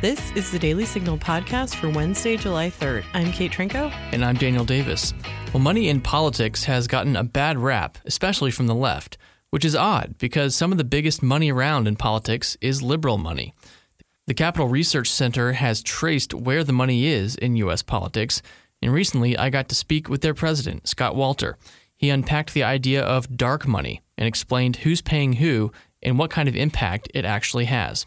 This is the Daily Signal podcast for Wednesday, July 3rd. I'm Kate Trinko. And I'm Daniel Davis. Well, money in politics has gotten a bad rap, especially from the left, which is odd because some of the biggest money around in politics is liberal money. The Capital Research Center has traced where the money is in U.S. politics, and recently I got to speak with their president, Scott Walter. He unpacked the idea of dark money and explained who's paying who and what kind of impact it actually has.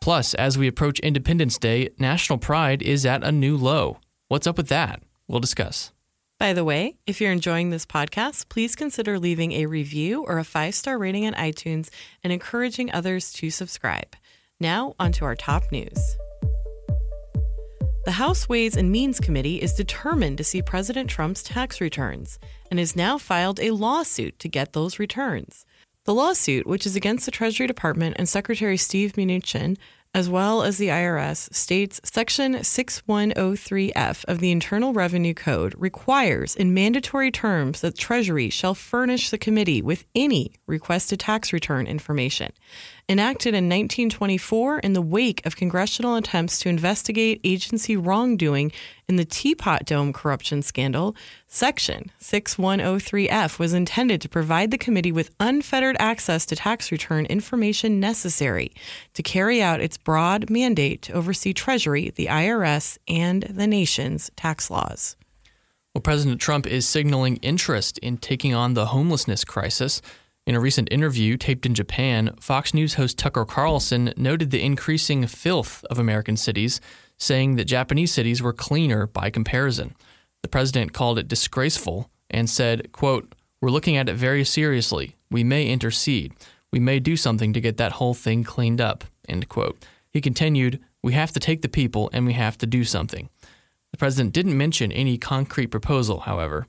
Plus, as we approach Independence Day, national pride is at a new low. What's up with that? We'll discuss. By the way, if you're enjoying this podcast, please consider leaving a review or a five star rating on iTunes and encouraging others to subscribe. Now, onto our top news. The House Ways and Means Committee is determined to see President Trump's tax returns and has now filed a lawsuit to get those returns. The lawsuit, which is against the Treasury Department and Secretary Steve Mnuchin, as well as the IRS, states Section 6103F of the Internal Revenue Code requires in mandatory terms that Treasury shall furnish the committee with any requested tax return information enacted in 1924 in the wake of congressional attempts to investigate agency wrongdoing in the Teapot Dome corruption scandal, Section 6103F was intended to provide the committee with unfettered access to tax return information necessary to carry out its broad mandate to oversee Treasury, the IRS, and the nation's tax laws. Well, President Trump is signaling interest in taking on the homelessness crisis. In a recent interview taped in Japan, Fox News host Tucker Carlson noted the increasing filth of American cities, saying that Japanese cities were cleaner by comparison. The president called it disgraceful and said, quote, We're looking at it very seriously. We may intercede. We may do something to get that whole thing cleaned up. End quote. He continued, We have to take the people and we have to do something. The president didn't mention any concrete proposal, however.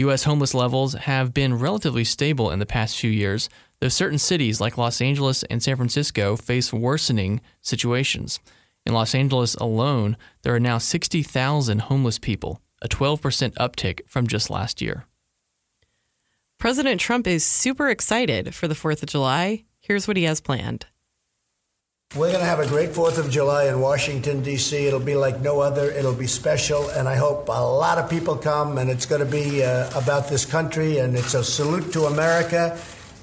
U.S. homeless levels have been relatively stable in the past few years, though certain cities like Los Angeles and San Francisco face worsening situations. In Los Angeles alone, there are now 60,000 homeless people, a 12% uptick from just last year. President Trump is super excited for the 4th of July. Here's what he has planned. We're going to have a great 4th of July in Washington, D.C. It'll be like no other. It'll be special, and I hope a lot of people come, and it's going to be uh, about this country, and it's a salute to America.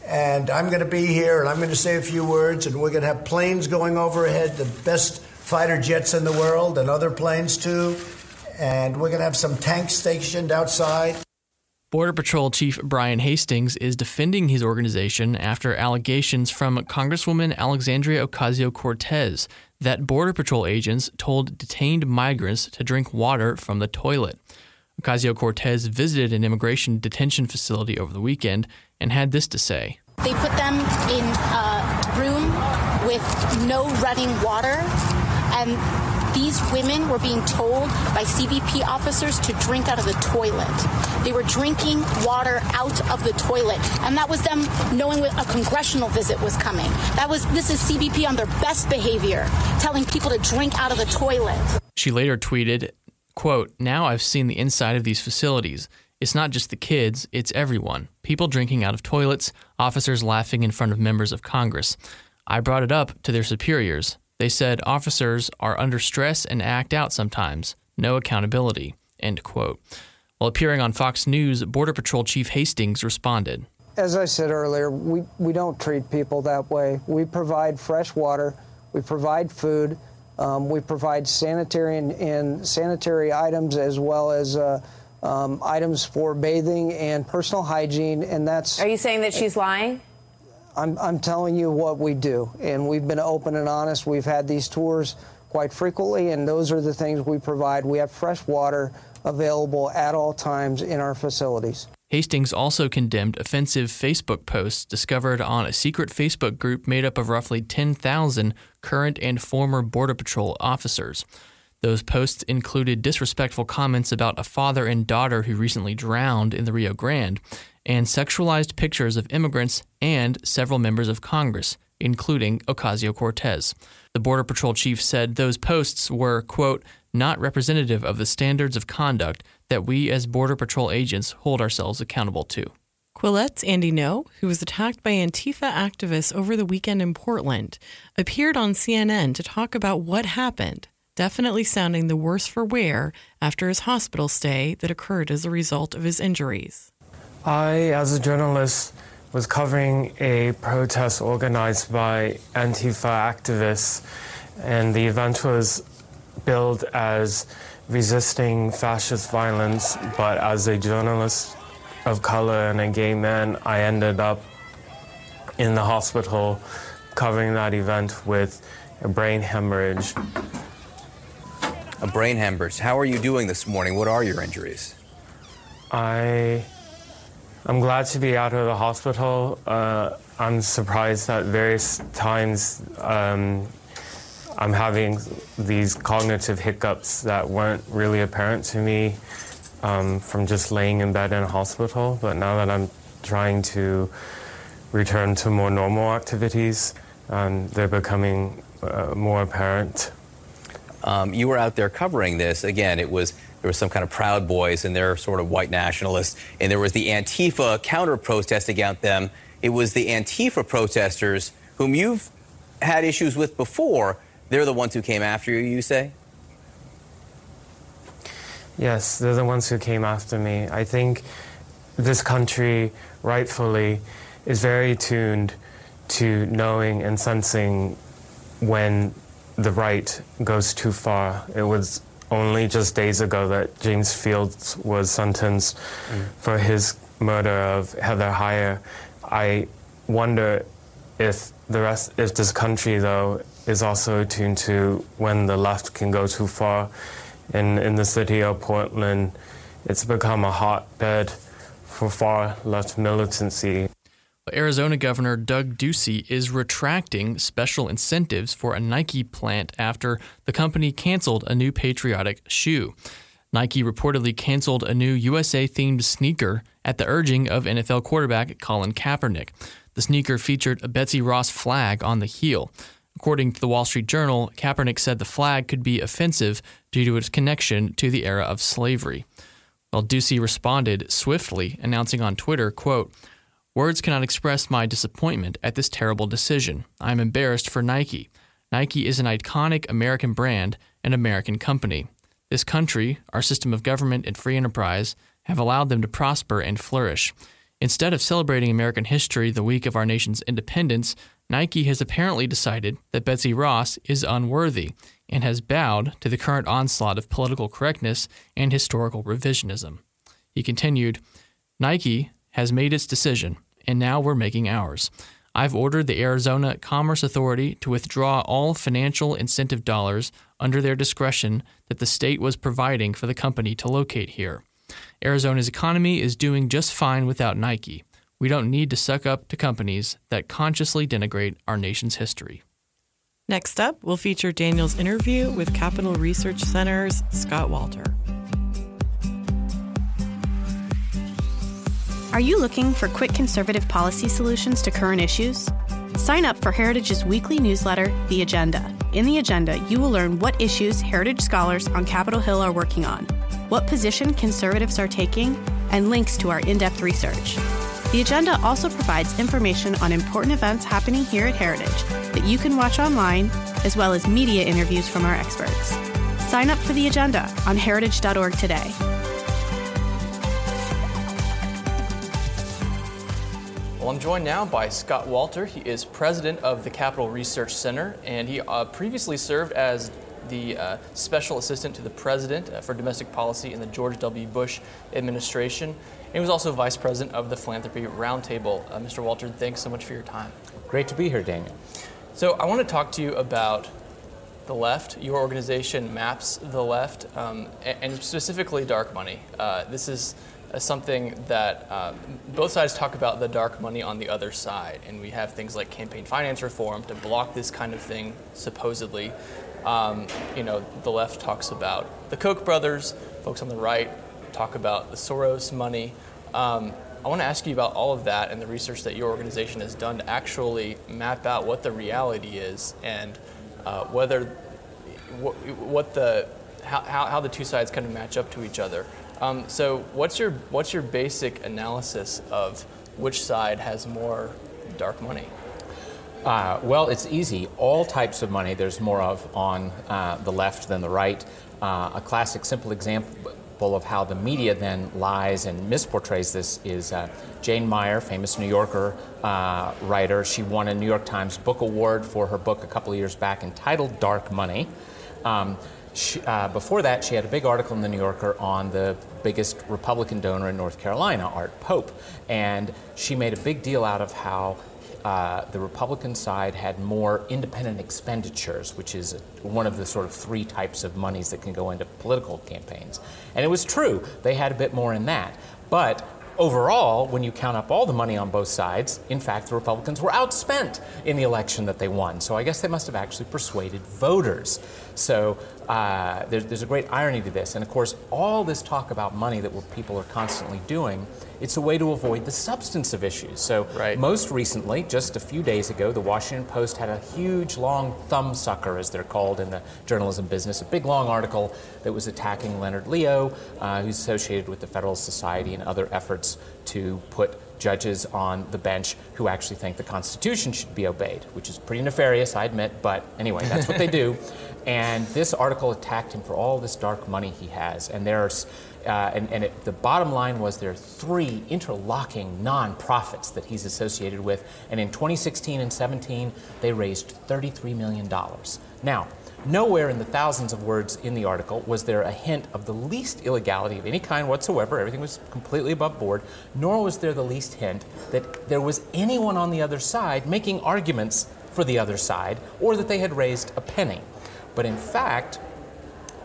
And I'm going to be here, and I'm going to say a few words, and we're going to have planes going overhead, the best fighter jets in the world, and other planes too. And we're going to have some tanks stationed outside. Border Patrol Chief Brian Hastings is defending his organization after allegations from Congresswoman Alexandria Ocasio Cortez that Border Patrol agents told detained migrants to drink water from the toilet. Ocasio Cortez visited an immigration detention facility over the weekend and had this to say They put them in a room with no running water, and these women were being told by CBP officers to drink out of the toilet. They were drinking water out of the toilet, and that was them knowing a congressional visit was coming. That was this is CBP on their best behavior, telling people to drink out of the toilet. She later tweeted, quote, "Now I've seen the inside of these facilities. It's not just the kids, it's everyone. People drinking out of toilets, officers laughing in front of members of Congress. I brought it up to their superiors. They said officers are under stress and act out sometimes. No accountability. End quote. While appearing on Fox News, Border Patrol Chief Hastings responded. As I said earlier, we, we don't treat people that way. We provide fresh water, we provide food, um, we provide sanitary and, and, sanitary items as well as uh, um, items for bathing and personal hygiene, and that's. Are you saying that she's lying? I'm, I'm telling you what we do, and we've been open and honest. We've had these tours quite frequently, and those are the things we provide. We have fresh water available at all times in our facilities. Hastings also condemned offensive Facebook posts discovered on a secret Facebook group made up of roughly 10,000 current and former Border Patrol officers. Those posts included disrespectful comments about a father and daughter who recently drowned in the Rio Grande and sexualized pictures of immigrants and several members of Congress, including Ocasio Cortez. The Border Patrol chief said those posts were, quote, not representative of the standards of conduct that we as Border Patrol agents hold ourselves accountable to. Quillette's Andy Ngo, who was attacked by Antifa activists over the weekend in Portland, appeared on CNN to talk about what happened, definitely sounding the worse for wear after his hospital stay that occurred as a result of his injuries. I, as a journalist, was covering a protest organized by Antifa activists, and the event was billed as resisting fascist violence, but as a journalist of color and a gay man, I ended up in the hospital covering that event with a brain hemorrhage. A brain hemorrhage. How are you doing this morning? What are your injuries? I I'm glad to be out of the hospital. Uh, I'm surprised that various times um, I'm having these cognitive hiccups that weren't really apparent to me um, from just laying in bed in a hospital. But now that I'm trying to return to more normal activities, um, they're becoming uh, more apparent. Um, you were out there covering this. Again, it was there was some kind of Proud Boys and they're sort of white nationalists, and there was the Antifa counter protest against them. It was the Antifa protesters whom you've had issues with before. They're the ones who came after you. You say? Yes, they're the ones who came after me. I think this country, rightfully, is very tuned to knowing and sensing when the right goes too far. It was only just days ago that James Fields was sentenced mm. for his murder of Heather Heyer. I wonder if the rest, if this country though is also tuned to when the left can go too far in, in the city of Portland, it's become a hotbed for far left militancy. Arizona Governor Doug Ducey is retracting special incentives for a Nike plant after the company canceled a new patriotic shoe. Nike reportedly canceled a new USA themed sneaker at the urging of NFL quarterback Colin Kaepernick. The sneaker featured a Betsy Ross flag on the heel. According to the Wall Street Journal, Kaepernick said the flag could be offensive due to its connection to the era of slavery. Well, Ducey responded swiftly, announcing on Twitter, quote, Words cannot express my disappointment at this terrible decision. I am embarrassed for Nike. Nike is an iconic American brand and American company. This country, our system of government and free enterprise have allowed them to prosper and flourish. Instead of celebrating American history the week of our nation's independence, Nike has apparently decided that Betsy Ross is unworthy and has bowed to the current onslaught of political correctness and historical revisionism. He continued Nike has made its decision, and now we're making ours. I've ordered the Arizona Commerce Authority to withdraw all financial incentive dollars under their discretion that the state was providing for the company to locate here. Arizona's economy is doing just fine without Nike. We don't need to suck up to companies that consciously denigrate our nation's history. Next up, we'll feature Daniel's interview with Capital Research Center's Scott Walter. Are you looking for quick conservative policy solutions to current issues? Sign up for Heritage's weekly newsletter, The Agenda. In The Agenda, you will learn what issues Heritage scholars on Capitol Hill are working on, what position conservatives are taking, and links to our in depth research. The agenda also provides information on important events happening here at Heritage that you can watch online, as well as media interviews from our experts. Sign up for the agenda on heritage.org today. I'm joined now by Scott Walter. He is president of the Capital Research Center, and he uh, previously served as the uh, special assistant to the president uh, for domestic policy in the George W. Bush administration. And he was also vice president of the Philanthropy Roundtable. Uh, Mr. Walter, thanks so much for your time. Great to be here, Daniel. So, I want to talk to you about the left. Your organization maps the left, um, and specifically dark money. Uh, this is uh, something that uh, both sides talk about the dark money on the other side, and we have things like campaign finance reform to block this kind of thing, supposedly. Um, you know, the left talks about the Koch brothers, folks on the right talk about the Soros money. Um, I want to ask you about all of that and the research that your organization has done to actually map out what the reality is and uh, whether what, what the how, how the two sides kind of match up to each other. Um, so, what's your what's your basic analysis of which side has more dark money? Uh, well, it's easy. All types of money there's more of on uh, the left than the right. Uh, a classic, simple example of how the media then lies and misportrays this is uh, Jane Mayer, famous New Yorker uh, writer. She won a New York Times Book Award for her book a couple of years back entitled Dark Money. Um, she, uh, before that, she had a big article in the New Yorker on the biggest Republican donor in North Carolina, Art Pope. And she made a big deal out of how uh, the Republican side had more independent expenditures, which is one of the sort of three types of monies that can go into political campaigns. And it was true, they had a bit more in that. But overall, when you count up all the money on both sides, in fact, the Republicans were outspent in the election that they won. So I guess they must have actually persuaded voters. So uh, there's, there's, a great irony to this. And of course, all this talk about money that people are constantly doing, it's a way to avoid the substance of issues. So right. most recently, just a few days ago, the Washington Post had a huge, long thumbsucker, as they're called in the journalism business, a big, long article that was attacking Leonard Leo, uh, who's associated with the Federalist Society and other efforts to put judges on the bench who actually think the Constitution should be obeyed, which is pretty nefarious, I admit, but anyway, that's what they do. And this article attacked him for all this dark money he has. And there's, uh, and, and it, the bottom line was there are three interlocking nonprofits that he's associated with. And in 2016 and 17, they raised $33 million. Now, nowhere in the thousands of words in the article was there a hint of the least illegality of any kind whatsoever. Everything was completely above board. Nor was there the least hint that there was anyone on the other side making arguments for the other side or that they had raised a penny. But in fact,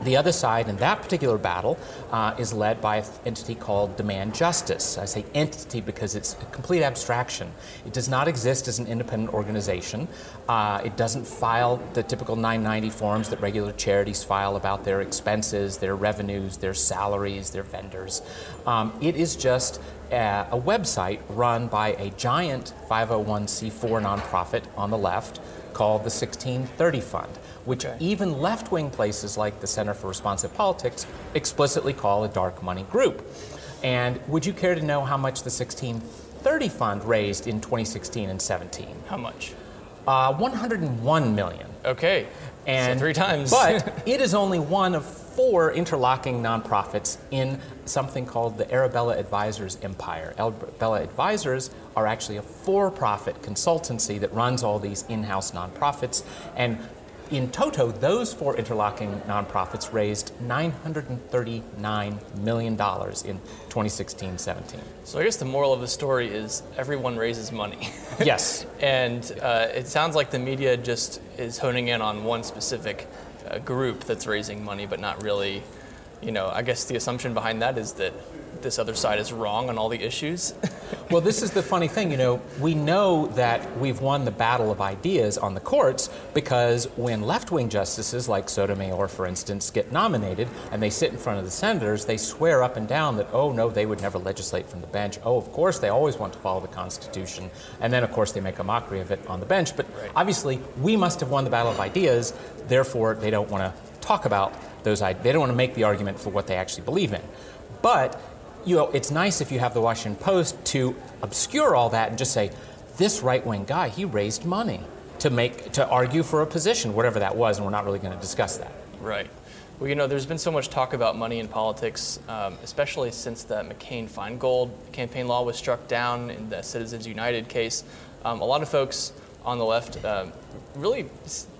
the other side in that particular battle uh, is led by an entity called Demand Justice. I say entity because it's a complete abstraction. It does not exist as an independent organization. Uh, it doesn't file the typical 990 forms that regular charities file about their expenses, their revenues, their salaries, their vendors. Um, it is just a, a website run by a giant 501c4 nonprofit on the left called the 1630 Fund which okay. even left wing places like the Center for Responsive Politics explicitly call a dark money group. And would you care to know how much the 1630 Fund raised in 2016 and 17? How much? Uh, 101 million. Okay. And so three times. but it is only one of four interlocking nonprofits in something called the Arabella Advisors Empire. Arabella Advisors are actually a for profit consultancy that runs all these in house nonprofits. And in toto, those four interlocking nonprofits raised $939 million in 2016 17. So I guess the moral of the story is everyone raises money. yes. and uh, it sounds like the media just is honing in on one specific uh, group that's raising money, but not really, you know, I guess the assumption behind that is that this other side is wrong on all the issues. well, this is the funny thing, you know, we know that we've won the battle of ideas on the courts because when left wing justices like Sotomayor, for instance, get nominated and they sit in front of the senators, they swear up and down that, oh, no, they would never legislate from the bench. Oh, of course, they always want to follow the Constitution. And then, of course, they make a mockery of it on the bench. But right. obviously, we must have won the battle of ideas, therefore, they don't want to talk about those. They don't want to make the argument for what they actually believe in. But you know, it's nice if you have the Washington Post to obscure all that and just say, this right wing guy, he raised money to make to argue for a position, whatever that was, and we're not really going to discuss that. Right. Well, you know, there's been so much talk about money in politics, um, especially since the McCain Feingold campaign law was struck down in the Citizens United case. Um, a lot of folks on the left um, really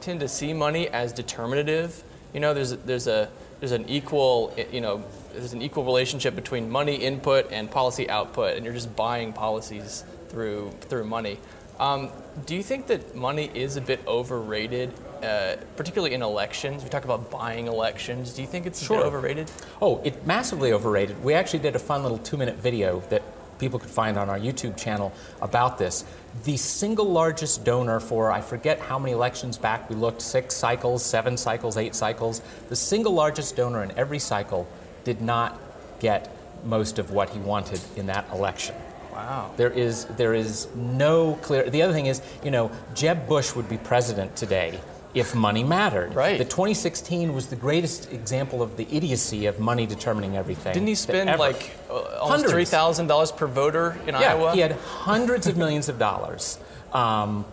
tend to see money as determinative. You know, there's there's a there's an equal you know there's an equal relationship between money input and policy output, and you're just buying policies through through money. Um, do you think that money is a bit overrated, uh, particularly in elections? We talk about buying elections. Do you think it's a sure. bit overrated? Oh, it's massively overrated. We actually did a fun little two-minute video that people could find on our YouTube channel about this. The single largest donor for, I forget how many elections back, we looked six cycles, seven cycles, eight cycles. The single largest donor in every cycle did not get most of what he wanted in that election. Wow. There is there is no clear. The other thing is, you know, Jeb Bush would be president today if money mattered. Right. The 2016 was the greatest example of the idiocy of money determining everything. Didn't he spend like uh, almost three thousand dollars per voter in yeah, Iowa? he had hundreds of millions of dollars. Um,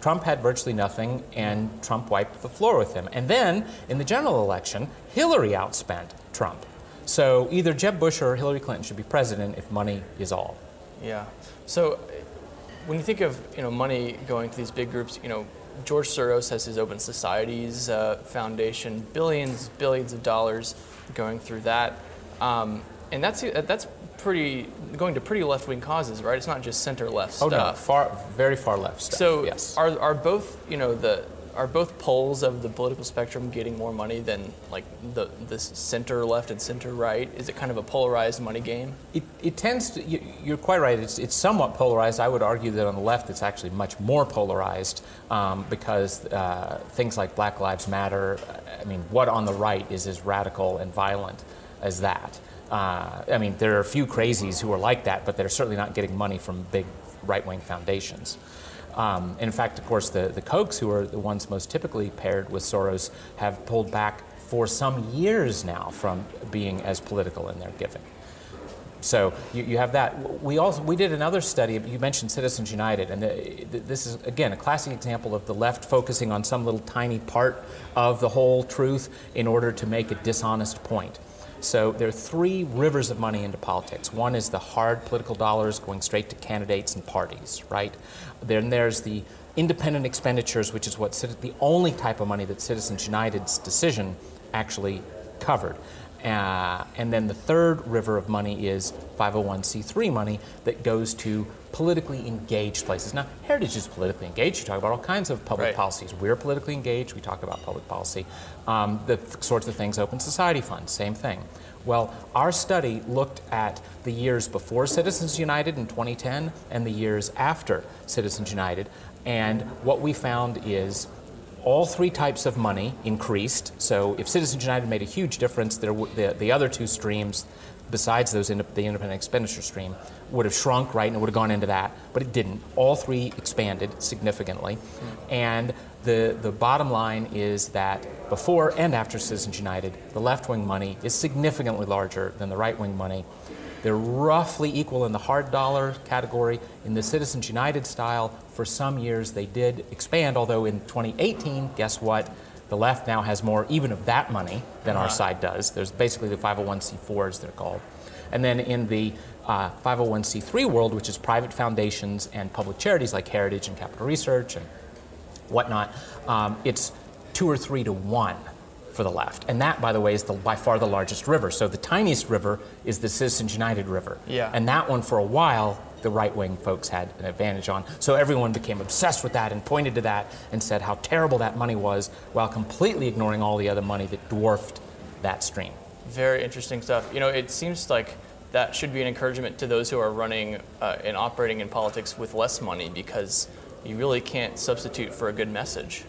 Trump had virtually nothing, and Trump wiped the floor with him. And then in the general election, Hillary outspent Trump. So either Jeb Bush or Hillary Clinton should be president if money is all. Yeah. So when you think of you know money going to these big groups, you know George Soros has his Open Societies uh, Foundation, billions, billions of dollars going through that, um, and that's that's pretty going to pretty left wing causes, right? It's not just center left Oh no, far, very far left stuff. So yes. are are both you know the are both poles of the political spectrum getting more money than like the the center left and center right? Is it kind of a polarized money game? It, it tends to, you, you're quite right, it's, it's somewhat polarized. I would argue that on the left it's actually much more polarized um, because uh, things like Black Lives Matter, I mean, what on the right is as radical and violent as that? Uh, I mean, there are a few crazies who are like that, but they're certainly not getting money from big right wing foundations. Um, in fact, of course, the, the Kochs, who are the ones most typically paired with Soros, have pulled back for some years now from being as political in their giving. So you, you have that. We also we did another study. You mentioned Citizens United, and the, this is again a classic example of the left focusing on some little tiny part of the whole truth in order to make a dishonest point. So there are three rivers of money into politics. One is the hard political dollars going straight to candidates and parties, right? Then there's the independent expenditures, which is what the only type of money that Citizens United's decision actually covered. Uh, and then the third river of money is 501c3 money that goes to politically engaged places. Now, Heritage is politically engaged. You talk about all kinds of public Right. policies. We're politically engaged. We talk about public policy. Um, the th- sorts of things, Open Society Fund, same thing. Well, our study looked at the years before Citizens United in 2010 and the years after Citizens United. And what we found is all three types of money increased. So if Citizens United made a huge difference, there w- the, the other two streams, besides those ind- the independent expenditure stream, would have shrunk, right, and it would have gone into that. But it didn't. All three expanded significantly. And the, the bottom line is that before and after Citizens United, the left wing money is significantly larger than the right wing money. They're roughly equal in the hard dollar category. In the Citizens United style, for some years they did expand, although in 2018, guess what? The left now has more even of that money than our side does. There's basically the 501c4s, they're called. And then in the uh, 501c3 world, which is private foundations and public charities like Heritage and Capital Research and whatnot, um, it's two or three to one for the left. And that, by the way, is the, by far the largest river. So the tiniest river is the Citizens United River. Yeah. And that one, for a while, the right wing folks had an advantage on. So everyone became obsessed with that and pointed to that and said how terrible that money was while completely ignoring all the other money that dwarfed that stream. Very interesting stuff. You know, it seems like that should be an encouragement to those who are running uh, and operating in politics with less money because you really can't substitute for a good message.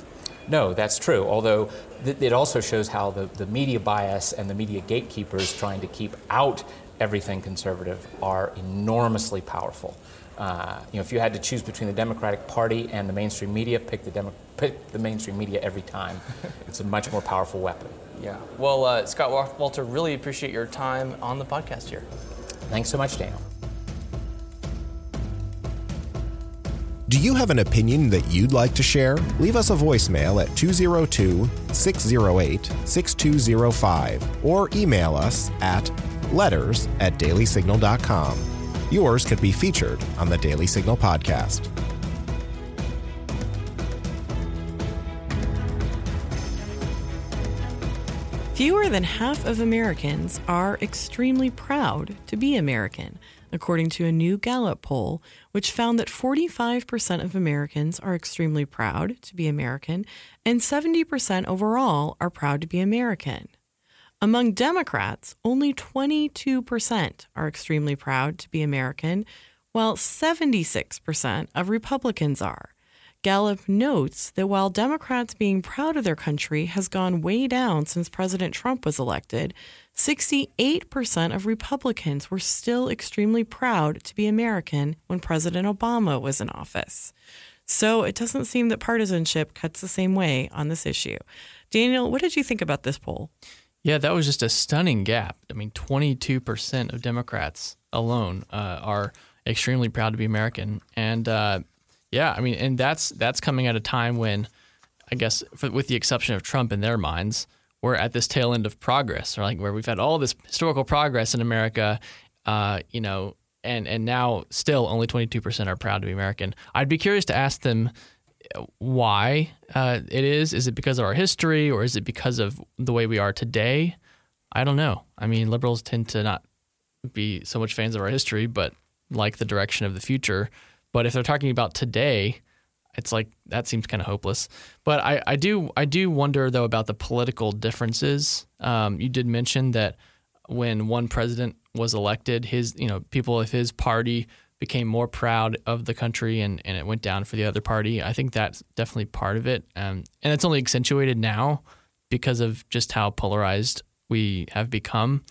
No, that's true. Although th- it also shows how the, the media bias and the media gatekeepers trying to keep out everything conservative are enormously powerful. Uh, you know, if you had to choose between the Democratic Party and the mainstream media, pick the Demo- pick the mainstream media every time. it's a much more powerful weapon. Yeah. Well, uh, Scott Walter, really appreciate your time on the podcast here. Thanks so much, Daniel. Do you have an opinion that you'd like to share? Leave us a voicemail at 202 608 6205 or email us at letters at dailysignal.com. Yours could be featured on the Daily Signal podcast. Fewer than half of Americans are extremely proud to be American, according to a new Gallup poll, which found that 45% of Americans are extremely proud to be American, and 70% overall are proud to be American. Among Democrats, only 22% are extremely proud to be American, while 76% of Republicans are. Gallup notes that while Democrats being proud of their country has gone way down since President Trump was elected, 68% of Republicans were still extremely proud to be American when President Obama was in office. So it doesn't seem that partisanship cuts the same way on this issue. Daniel, what did you think about this poll? Yeah, that was just a stunning gap. I mean, 22% of Democrats alone uh, are extremely proud to be American. And uh, yeah, I mean, and that's that's coming at a time when, I guess, for, with the exception of Trump in their minds, we're at this tail end of progress, or like where we've had all this historical progress in America, uh, you know, and and now still only 22% are proud to be American. I'd be curious to ask them why uh, it is. Is it because of our history, or is it because of the way we are today? I don't know. I mean, liberals tend to not be so much fans of our history, but like the direction of the future. But if they're talking about today, it's like that seems kind of hopeless. But I, I do I do wonder though about the political differences. Um, you did mention that when one president was elected, his you know people of his party became more proud of the country and, and it went down for the other party. I think that's definitely part of it. Um, and it's only accentuated now because of just how polarized we have become.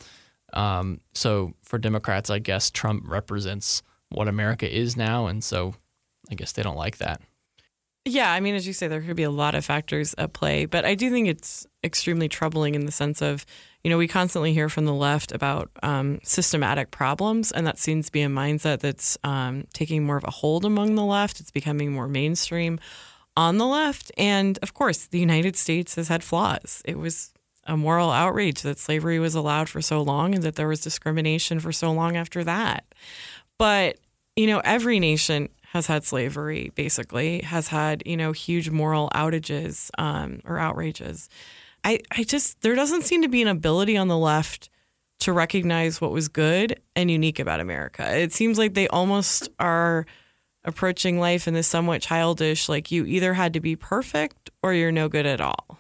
Um, so for Democrats, I guess Trump represents what America is now. And so I guess they don't like that. Yeah, I mean, as you say, there could be a lot of factors at play, but I do think it's extremely troubling in the sense of you know, we constantly hear from the left about um, systematic problems, and that seems to be a mindset that's um, taking more of a hold among the left. It's becoming more mainstream on the left. And of course, the United States has had flaws. It was a moral outrage that slavery was allowed for so long and that there was discrimination for so long after that. But, you know, every nation has had slavery, basically, has had, you know, huge moral outages um, or outrages. I, I just, there doesn't seem to be an ability on the left to recognize what was good and unique about America. It seems like they almost are approaching life in this somewhat childish, like you either had to be perfect or you're no good at all.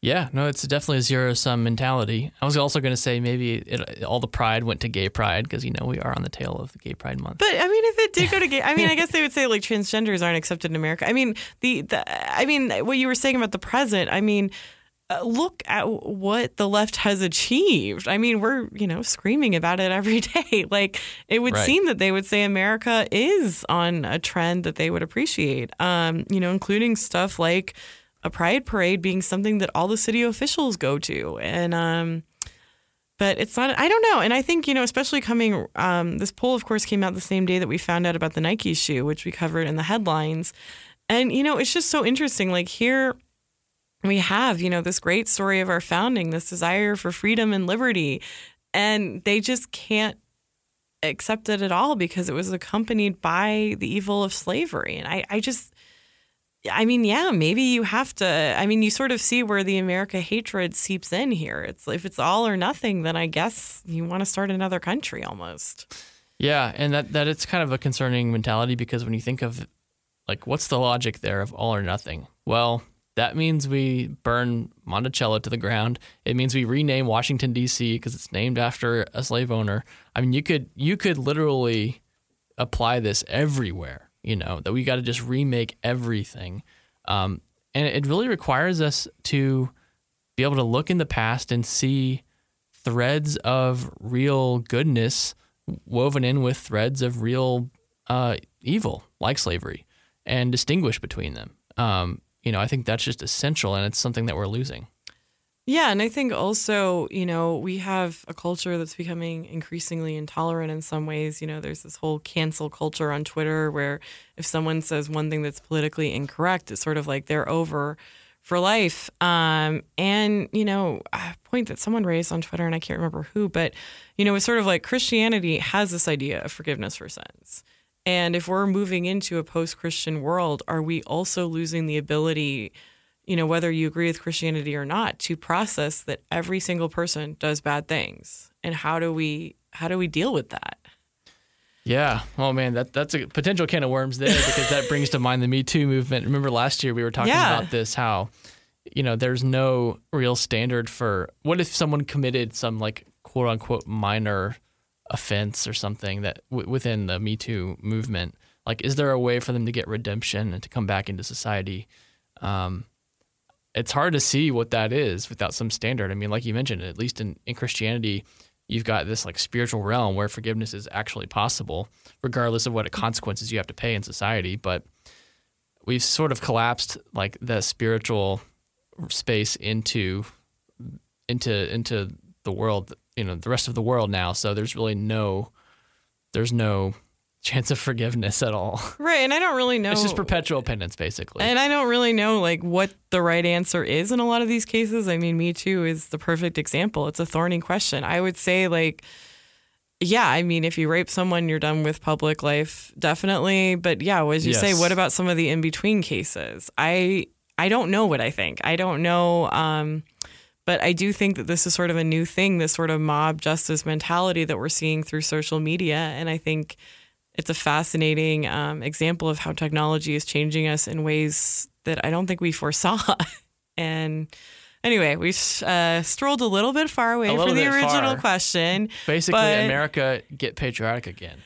Yeah, no, it's definitely a zero sum mentality. I was also going to say maybe it, all the pride went to gay pride because you know we are on the tail of the gay pride month. But I mean, if it did go to gay, I mean, I guess they would say like transgenders aren't accepted in America. I mean, the, the I mean, what you were saying about the present. I mean, look at what the left has achieved. I mean, we're, you know, screaming about it every day. Like, it would right. seem that they would say America is on a trend that they would appreciate, um, you know, including stuff like a pride parade being something that all the city officials go to. And, um, but it's not, I don't know. And I think, you know, especially coming, um, this poll, of course, came out the same day that we found out about the Nike shoe, which we covered in the headlines. And, you know, it's just so interesting. Like, here, we have, you know, this great story of our founding, this desire for freedom and liberty. And they just can't accept it at all because it was accompanied by the evil of slavery. And I, I just, I mean, yeah, maybe you have to. I mean, you sort of see where the America hatred seeps in here. It's if it's all or nothing, then I guess you want to start another country almost. Yeah, and that that it's kind of a concerning mentality because when you think of like what's the logic there of all or nothing? Well, that means we burn Monticello to the ground. It means we rename Washington D.C. because it's named after a slave owner. I mean, you could you could literally apply this everywhere. You know that we got to just remake everything, um, and it really requires us to be able to look in the past and see threads of real goodness woven in with threads of real uh, evil, like slavery, and distinguish between them. Um, you know, I think that's just essential and it's something that we're losing. Yeah, and I think also, you know, we have a culture that's becoming increasingly intolerant in some ways. You know, there's this whole cancel culture on Twitter where if someone says one thing that's politically incorrect, it's sort of like they're over for life. Um, and, you know, a point that someone raised on Twitter, and I can't remember who, but, you know, it's sort of like Christianity has this idea of forgiveness for sins. And if we're moving into a post Christian world, are we also losing the ability, you know, whether you agree with Christianity or not, to process that every single person does bad things? And how do we how do we deal with that? Yeah. Oh man, that that's a potential can of worms there because that brings to mind the Me Too movement. Remember last year we were talking yeah. about this how you know, there's no real standard for what if someone committed some like quote unquote minor offense or something that w- within the Me Too movement? Like, is there a way for them to get redemption and to come back into society? Um, it's hard to see what that is without some standard. I mean, like you mentioned, at least in, in Christianity, you've got this like spiritual realm where forgiveness is actually possible, regardless of what consequences you have to pay in society. But we've sort of collapsed like the spiritual space into into into the world, you know, the rest of the world now. So there's really no there's no chance of forgiveness at all. Right, and I don't really know. It's just perpetual penance, basically. And I don't really know like what the right answer is in a lot of these cases. I mean, Me Too is the perfect example. It's a thorny question. I would say like yeah, I mean, if you rape someone, you're done with public life, definitely. But yeah, as you say, what about some of the in between cases? I I don't know what I think. I don't know. Um, but I do think that this is sort of a new thing, this sort of mob justice mentality that we're seeing through social media, and I think it's a fascinating um, example of how technology is changing us in ways that I don't think we foresaw. and anyway, we've uh, strolled a little bit far away from the original far. question. Basically, America get patriotic again.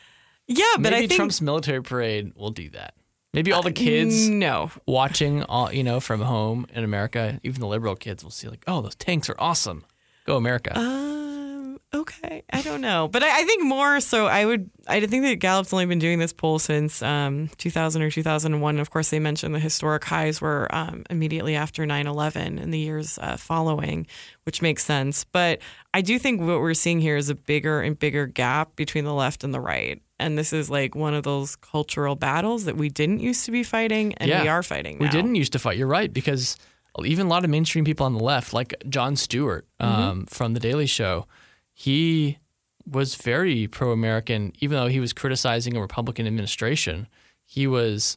Yeah, but Maybe I think Trump's military parade will do that. Maybe all the kids no watching, all you know, from home in America, even the liberal kids will see like, oh, those tanks are awesome. Go America. Um, okay, I don't know, but I, I think more so. I would. I think that Gallup's only been doing this poll since um, 2000 or 2001. Of course, they mentioned the historic highs were um, immediately after 9/11 and the years uh, following, which makes sense. But I do think what we're seeing here is a bigger and bigger gap between the left and the right. And this is like one of those cultural battles that we didn't used to be fighting, and we are fighting. We didn't used to fight. You're right because even a lot of mainstream people on the left, like Jon Stewart Mm-hmm. um, from The Daily Show, he was very pro-American, even though he was criticizing a Republican administration. He was,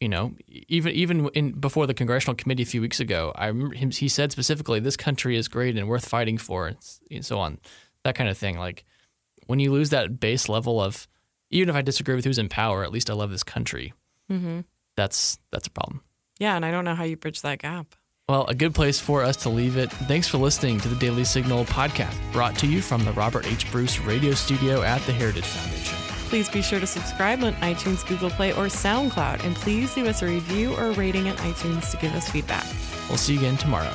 you know, even even in before the congressional committee a few weeks ago, I remember him. He said specifically, "This country is great and worth fighting for," and so on, that kind of thing. Like when you lose that base level of, even if I disagree with who's in power, at least I love this country. hmm That's that's a problem. Yeah, and I don't know how you bridge that gap. Well, a good place for us to leave it. Thanks for listening to the Daily Signal podcast, brought to you from the Robert H. Bruce radio studio at the Heritage Foundation. Please be sure to subscribe on iTunes, Google Play, or SoundCloud. And please leave us a review or a rating on iTunes to give us feedback. We'll see you again tomorrow.